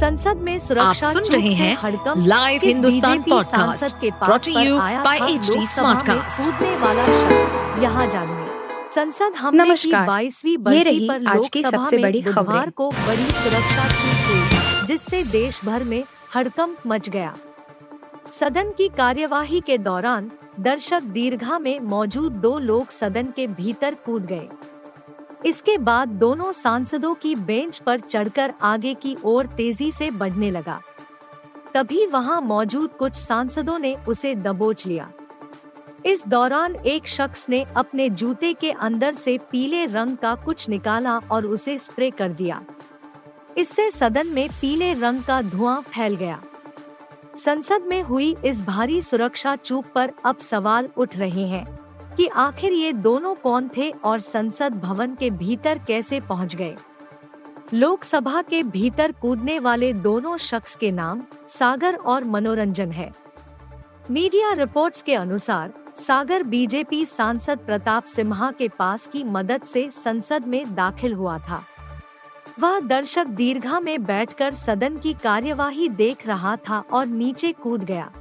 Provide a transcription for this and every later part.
संसद में सुरक्षा आप सुन रहे हैं लाइव हिंदुस्तान पॉडकास्ट, सांसद के पास HD लोकसभा में कूदने वाला शख्स। यहाँ जानिए संसद हम नमस्कार। बाईसवीं ये रही पर आज की सबसे बड़ी बुधवार खबरें। को बड़ी सुरक्षा चूक हुई जिससे देश भर में हड़कंप मच गया। सदन की कार्यवाही के दौरान दर्शक दीर्घा में मौजूद दो लोग सदन के भीतर कूद गए। इसके बाद दोनों सांसदों की बेंच पर चढ़कर आगे की ओर तेज़ी से बढ़ने लगा। तभी वहाँ मौजूद कुछ सांसदों ने उसे दबोच लिया। इस दौरान एक शख्स ने अपने जूते के अंदर से पीले रंग का कुछ निकाला और उसे स्प्रे कर दिया। इससे सदन में पीले रंग का धुआँ फैल गया। संसद में हुई इस भारी सुरक्षा चूक पर अब सवाल उठ रहे हैं। कि आखिर ये दोनों कौन थे और संसद भवन के भीतर कैसे पहुँच गए? लोकसभा के भीतर कूदने वाले दोनों शख्स के नाम सागर और मनोरंजन है। मीडिया रिपोर्ट्स के अनुसार, सागर बीजेपी सांसद प्रताप सिम्हा के पास की मदद से संसद में दाखिल हुआ था। वह दर्शक दीर्घा में बैठकर सदन की कार्यवाही देख रहा था और नीचे कूद गया।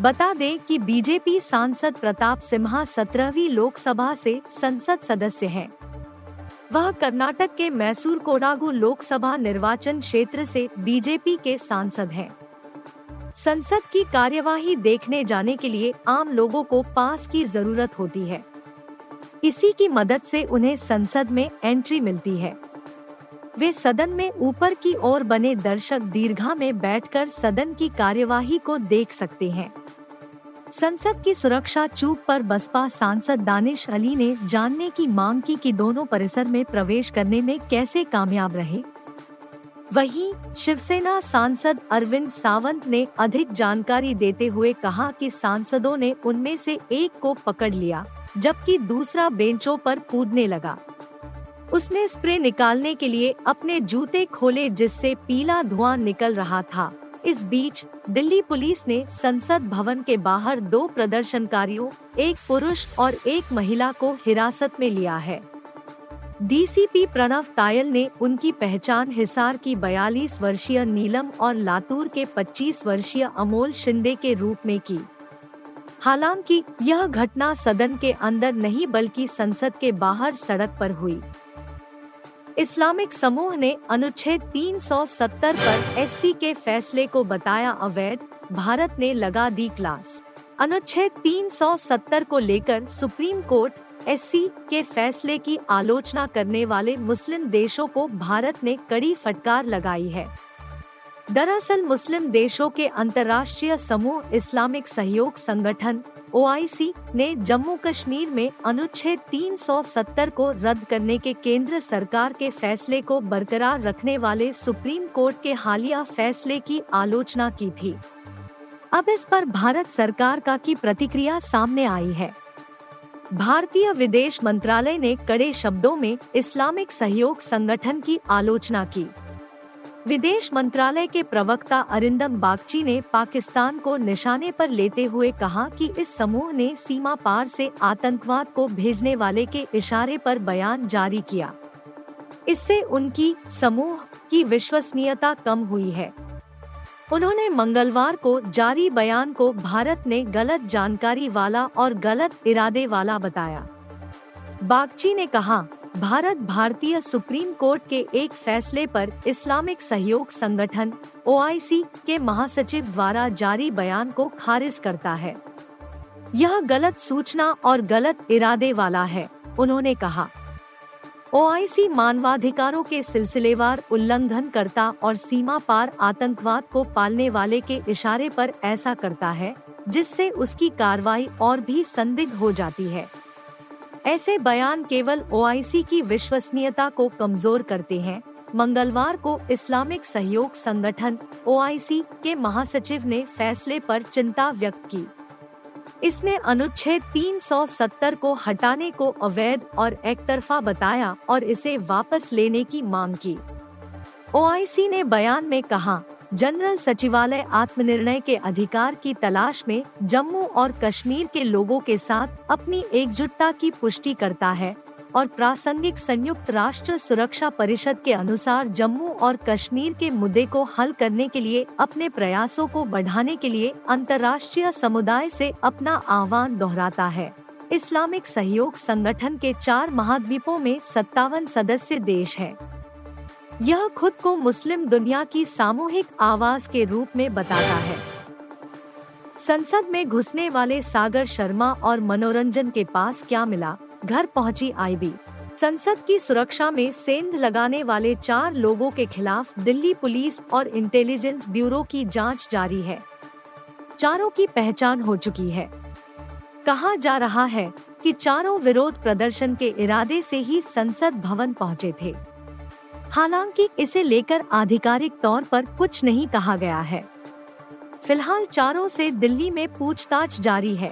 बता दें कि बीजेपी सांसद प्रताप सिम्हा सत्रहवीं लोकसभा से संसद सदस्य हैं। वह कर्नाटक के मैसूर कोडागु लोकसभा निर्वाचन क्षेत्र से बीजेपी के सांसद हैं। संसद की कार्यवाही देखने जाने के लिए आम लोगों को पास की ज़रूरत होती है इसी की मदद से उन्हें संसद में एंट्री मिलती है वे सदन में ऊपर की ओर बने दर्शक दीर्घा में बैठकर सदन की कार्यवाही को देख सकते हैं। संसद की सुरक्षा चूक पर बसपा सांसद दानिश अली ने जानने की मांग की कि दोनों परिसर में प्रवेश करने में कैसे कामयाब रहे। वहीं शिवसेना सांसद अरविंद सावंत ने अधिक जानकारी देते हुए कहा कि सांसदों ने उनमें से एक को पकड़ लिया, जबकि दूसरा बेंचों पर कूदने लगा। उसने स्प्रे निकालने के लिए अपने जूते खोले जिससे पीला धुआँ निकल रहा था। इस बीच, दिल्ली पुलिस ने संसद भवन के बाहर दो प्रदर्शनकारियों, एक पुरुष और एक महिला को हिरासत में लिया है। डीसीपी प्रणव तायल ने उनकी पहचान हिसार की 42 वर्षीय नीलम और लातूर के 25 वर्षीय अमोल शिंदे के रूप में की। हालाँकि, यह घटना सदन के अंदर नहीं बल्कि संसद के बाहर सड़क पर हुई। इस्लामिक समूह ने अनुच्छेद 370 पर एससी के फैसले को बताया अवैध, भारत ने लगा दी क्लास। अनुच्छेद 370 को लेकर सुप्रीम कोर्ट, एससी के फैसले की आलोचना करने वाले मुस्लिम देशों को भारत ने कड़ी फटकार लगाई है। दरअसल मुस्लिम देशों के अंतर्राष्ट्रीय समूह इस्लामिक सहयोग संगठन ओआईसी ने जम्मू कश्मीर में अनुच्छेद 370 को रद्द करने के केंद्र सरकार के फैसले को बरकरार रखने वाले सुप्रीम कोर्ट के हालिया फैसले की आलोचना की थी। अब इस पर भारत सरकार का की प्रतिक्रिया सामने आई है। भारतीय विदेश मंत्रालय ने कड़े शब्दों में इस्लामिक सहयोग संगठन की आलोचना की। विदेश मंत्रालय के प्रवक्ता अरिंदम बागची ने पाकिस्तान को निशाने पर लेते हुए कहा कि इस समूह ने सीमा पार से आतंकवाद को भेजने वाले के इशारे पर बयान जारी किया। इससे उनकी समूह की विश्वसनीयता कम हुई है। उन्होंने मंगलवार को जारी बयान को भारत ने गलत जानकारी वाला और गलत इरादे वाला बताया। बागची ने कहा भारत भारतीय सुप्रीम कोर्ट के एक फैसले पर इस्लामिक सहयोग संगठन ओआईसी के महासचिव द्वारा जारी बयान को खारिज करता है। यह गलत सूचना और गलत इरादे वाला है, उन्होंने कहा। ओआईसी मानवाधिकारों के सिलसिलेवार उल्लंघन करता और सीमा पार आतंकवाद को पालने वाले के इशारे पर ऐसा करता है, जिससे उसकी कार्रवाई और भी संदिग्ध हो जाती है। ऐसे बयान केवल ओआईसी की विश्वसनीयता को कमज़ोर करते हैं। मंगलवार को इस्लामिक सहयोग संगठन ओआईसी के महासचिव ने फैसले पर चिंता व्यक्त की। इसने अनुच्छेद 370 को हटाने को अवैध और एकतरफा बताया और इसे वापस लेने की मांग की। ओआईसी ने बयान में कहा जनरल सचिवालय आत्मनिर्णय के अधिकार की तलाश में जम्मू और कश्मीर के लोगों के साथ अपनी एकजुटता की पुष्टि करता है और प्रासंगिक संयुक्त राष्ट्र सुरक्षा परिषद के अनुसार जम्मू और कश्मीर के मुद्दे को हल करने के लिए, अपने प्रयासों को बढ़ाने के लिए अंतर्राष्ट्रीय समुदाय से अपना आह्वान दोहराता है। इस्लामिक सहयोग संगठन के चार महाद्वीपों में सत्तावन सदस्य देश है। यह खुद को मुस्लिम दुनिया की सामूहिक आवाज़ के रूप में बताता है। संसद में घुसने वाले सागर शर्मा और मनोरंजन के पास क्या मिला? घर पहुँची आईबी। संसद की सुरक्षा में सेंध लगाने वाले चार लोगों के खिलाफ दिल्ली पुलिस और इंटेलिजेंस ब्यूरो की जाँच जारी है। चारों की पहचान हो चुकी है। कहा जा रहा है कि चारों विरोध प्रदर्शन के इरादे से ही संसद भवन पहुँचे थे। हालाँकि इसे लेकर आधिकारिक तौर पर कुछ नहीं कहा गया है। फ़िलहाल चारों से दिल्ली में पूछताछ जारी है।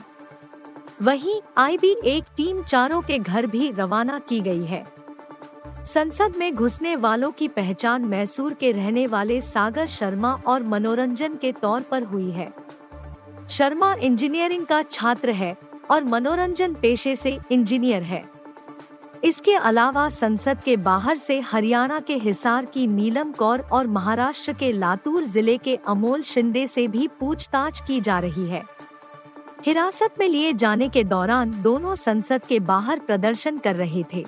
वहीं आईबी एक टीम चारों के घर भी रवाना की गई है। संसद में घुसने वालों की पहचान मैसूर के रहने वाले सागर शर्मा और मनोरंजन के तौर पर हुई है। शर्मा इंजीनियरिंग का छात्र है और मनोरंजन पेशे से इंजीनियर है। इसके अलावा संसद के बाहर से हरियाणा के हिसार की नीलम कौर और महाराष्ट्र के लातूर ज़िले के अमोल शिंदे से भी पूछताछ की जा रही है। हिरासत में लिए जाने के दौरान दोनों संसद के बाहर प्रदर्शन कर रहे थे।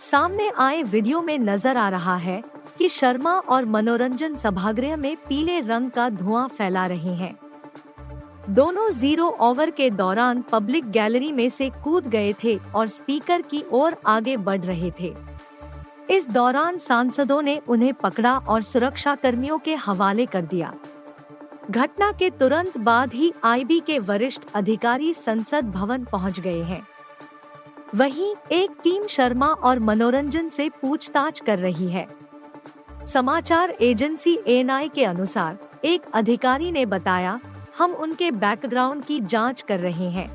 सामने आए वीडियो में नज़र आ रहा है कि शर्मा और मनोरंजन सभागृह में पीले रंग का धुआँ फैला रहे हैं। दोनों ज़ीरो ओवर के दौरान पब्लिक गैलरी में से कूद गए थे और स्पीकर की ओर आगे बढ़ रहे थे। इस दौरान सांसदों ने उन्हें पकड़ा और सुरक्षा कर्मियों के हवाले कर दिया। घटना के तुरंत बाद ही आईबी के वरिष्ठ अधिकारी संसद भवन पहुँच गए हैं। वहीं एक टीम शर्मा और मनोरंजन से पूछताछ कर रही है। समाचार एजेंसी एएनआई के अनुसार एक अधिकारी ने बताया हम उनके बैकग्राउंड की जाँच कर रहे हैं।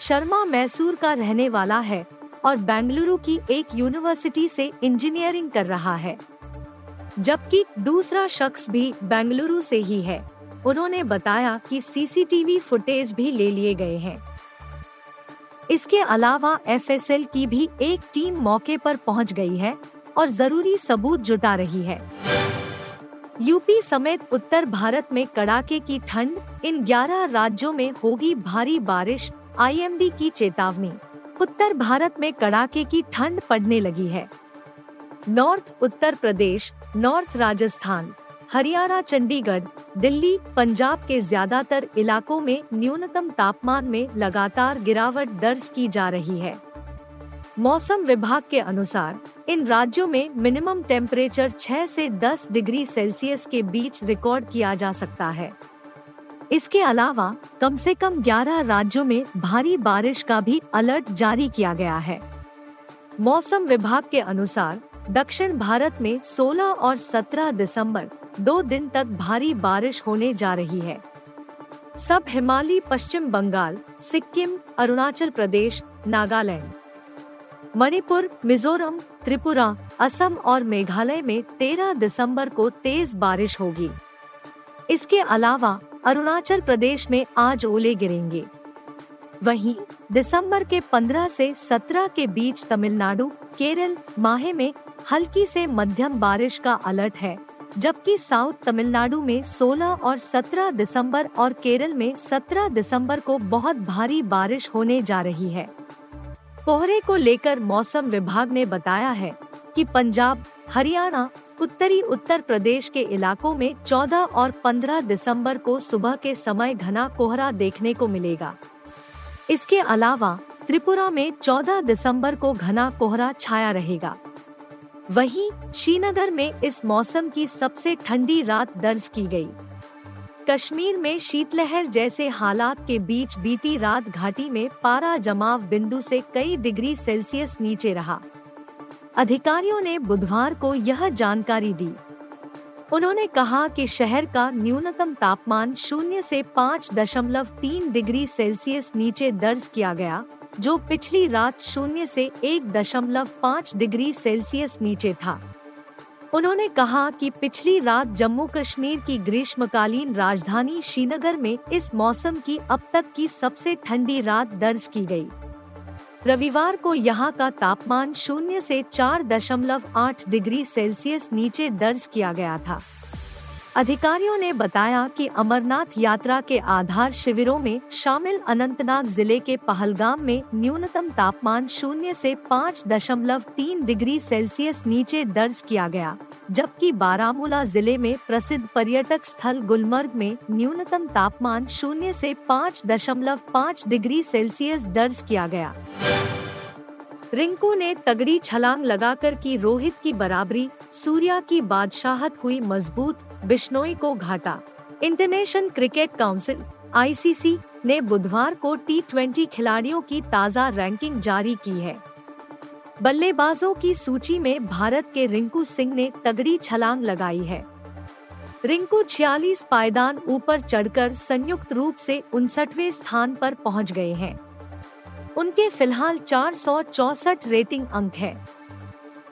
शर्मा मैसूर का रहने वाला है और बेंगलुरु की एक यूनिवर्सिटी से इंजीनियरिंग कर रहा है। जबकि दूसरा शख्स भी बेंगलुरु से ही है। उन्होंने बताया कि सीसीटीवी फुटेज भी ले लिए गए हैं। इसके अलावा एफएसएल की भी एक टीम मौके पर पहुँच गई है और ज़रूरी सबूत जुटा रही है। यूपी समेत उत्तर भारत में कड़ाके की ठंड, इन 11 राज्यों में होगी भारी बारिश आईएमडी की चेतावनी। उत्तर भारत में कड़ाके की ठंड पड़ने लगी है। नॉर्थ उत्तर प्रदेश, नॉर्थ राजस्थान, हरियाणा, चंडीगढ़, दिल्ली, पंजाब के ज़्यादातर इलाकों में न्यूनतम तापमान में लगातार गिरावट दर्ज की जा रही है। मौसम विभाग के अनुसार, इन राज्यों में मिनिमम टेम्परेचर 6 से 10 डिग्री सेल्सियस के बीच रिकॉर्ड किया जा सकता है। इसके अलावा, कम से कम 11 राज्यों में भारी बारिश का भी अलर्ट जारी किया गया है। मौसम विभाग के अनुसार, दक्षिण भारत में 16 और 17 दिसंबर, दो दिन तक भारी बारिश होने जा रही है। सब हिमालय पश्चिम बंगाल, सिक्किम, अरुणाचल प्रदेश, नागालैंड। मणिपुर, मिजोरम, त्रिपुरा, असम और मेघालय में 13 दिसंबर को तेज बारिश होगी। इसके अलावा अरुणाचल प्रदेश में आज ओले गिरेंगे। वहीं दिसंबर के 15 से 17 के बीच तमिलनाडु, केरल माहे में हल्की से मध्यम बारिश का अलर्ट है, जबकि साउथ तमिलनाडु में 16 और 17 दिसंबर और केरल में 17 दिसंबर को बहुत भारी बारिश होने जा रही है। कोहरे को लेकर मौसम विभाग ने बताया है कि पंजाब, हरियाणा, उत्तरी उत्तर प्रदेश के इलाकों में 14 और 15 दिसंबर को सुबह के समय घना कोहरा देखने को मिलेगा इसके अलावा, त्रिपुरा में 14 दिसंबर को घना कोहरा छाया रहेगा वहीं, श्रीनगर में इस मौसम की सबसे ठंडी रात दर्ज की गई। कश्मीर में शीतलहर जैसे हालात के बीच बीती रात घाटी में पारा जमाव बिंदु से कई डिग्री सेल्सियस नीचे रहा। अधिकारियों ने बुधवार को यह जानकारी दी। उन्होंने कहा कि शहर का न्यूनतम तापमान शून्य से पाँच दशमलव तीन डिग्री सेल्सियस नीचे दर्ज किया गया, जो पिछली रात शून्य से एक दशमलव पाँच डिग्री सेल्सियस नीचे था। उन्होंने कहा कि पिछली रात जम्मू कश्मीर की ग्रीष्मकालीन राजधानी श्रीनगर में इस मौसम की अब तक की सबसे ठंडी रात दर्ज की गई। रविवार को यहाँ का तापमान शून्य से चार दशमलव आठ डिग्री सेल्सियस नीचे दर्ज किया गया था अधिकारियों ने बताया कि अमरनाथ यात्रा के आधार शिविरों में शामिल अनंतनाग ज़िले के पहलगाम में न्यूनतम तापमान शून्य से पाँच दशमलव तीन डिग्री सेल्सियस नीचे दर्ज किया गया, जबकि बारामूला ज़िले में प्रसिद्ध पर्यटक स्थल गुलमर्ग में न्यूनतम तापमान शून्य से पाँच दशमलव पाँच डिग्री सेल्सियस दर्ज किया गया। रिंकू ने तगड़ी छलांग लगाकर की रोहित की बराबरी, सूर्या की बादशाहत हुई मज़बूत, बिश्नोई को घाटा। इंटरनेशनल क्रिकेट काउंसिल आईसीसी ने बुधवार को टी खिलाड़ियों की ताज़ा रैंकिंग जारी की है। बल्लेबाजों की सूची में भारत के रिंकू सिंह ने तगड़ी छलांग लगाई है। रिंकू 46 पायदान ऊपर चढ़कर संयुक्त रूप से उनसठवें स्थान पर पहुँच गए हैं। उनके फ़िलहाल चार रेटिंग अंक है।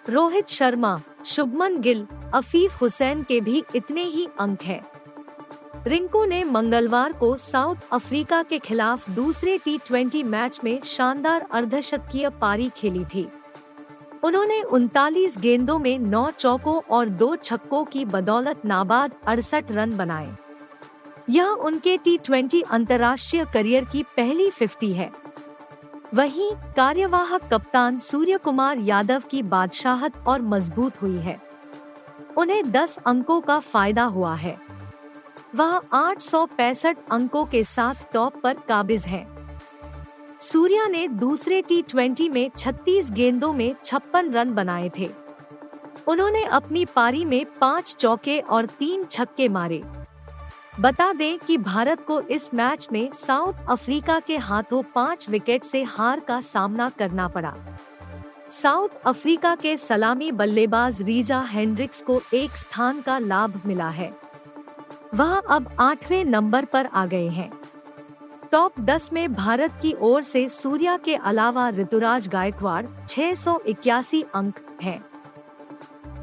रोहित शर्मा, शुभमन गिल, अफीफ हुसैन के भी इतने ही अंक है। रिंकू ने मंगलवार को साउथ अफ्रीका के खिलाफ दूसरे टी मैच में शानदार अर्धशतकीय पारी खेली थी। उन्होंने उनतालीस गेंदों में नौ चौकों और दो छक्कों की बदौलत नाबाद अड़सठ रन बनाए। यह उनके टी ट्वेंटी अंतर्राष्ट्रीय करियर की पहली फिफ्टी है। वहीं कार्यवाहक कप्तान सूर्य कुमार यादव की बादशाहत और मज़बूत हुई है। उन्हें 10 अंकों का फ़ायदा हुआ है। वह आठ सौ पैंसठ अंकों के साथ टॉप पर काबिज हैं। सूर्या ने दूसरे टी में 36 गेंदों में छप्पन रन बनाए थे। उन्होंने अपनी पारी में पाँच चौके और तीन छक्के मारे। बता दें कि भारत को इस मैच में साउथ अफ्रीका के हाथों पाँच विकेट से हार का सामना करना पड़ा। साउथ अफ्रीका के सलामी बल्लेबाज रीजा हेंड्रिक्स को एक स्थान का लाभ मिला है। वह अब आठवें नंबर पर आ गए हैं। टॉप 10 में भारत की ओर से सूर्या के अलावा ऋतुराज गायकवाड़ छह सौ इक्यासी अंक हैं।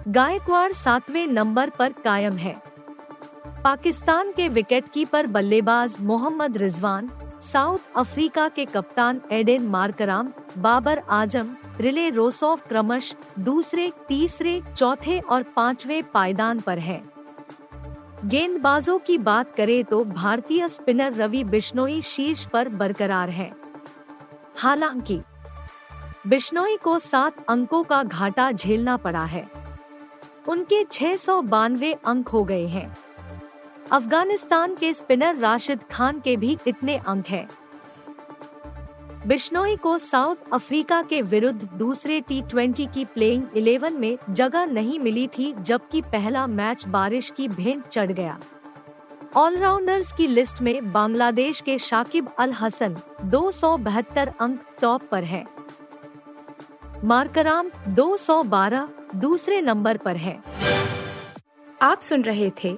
गायकवाड़ सातवें नंबर पर कायम है। पाकिस्तान के विकेटकीपर बल्लेबाज मोहम्मद रिजवान, साउथ अफ्रीका के कप्तान Aiden Markram, Babar Azam, Rilee Rossouw क्रमश दूसरे, तीसरे, चौथे और पांचवे पायदान पर हैं। गेंदबाजों की बात करें तो भारतीय स्पिनर रवि बिश्नोई शीर्ष पर बरकरार है। हालाँकि, बिश्नोई को सात अंकों का घाटा झेलना पड़ा है। उनके छह सौ बानवे अंक हो गए हैं। अफ़गानिस्तान के स्पिनर राशिद खान के भी इतने अंक हैं। बिश्नोई को साउथ अफ्रीका के विरुद्ध दूसरे टी ट्वेंटी की प्लेइंग इलेवन में जगह नहीं मिली थी, जबकि पहला मैच बारिश की भेंट चढ़ गया। ऑलराउंडर्स की लिस्ट में बांग्लादेश के शाकिब अल हसन दो सौ बहत्तर अंक टॉप पर है। मार्कराम 212 दूसरे नंबर पर है। आप सुन रहे थे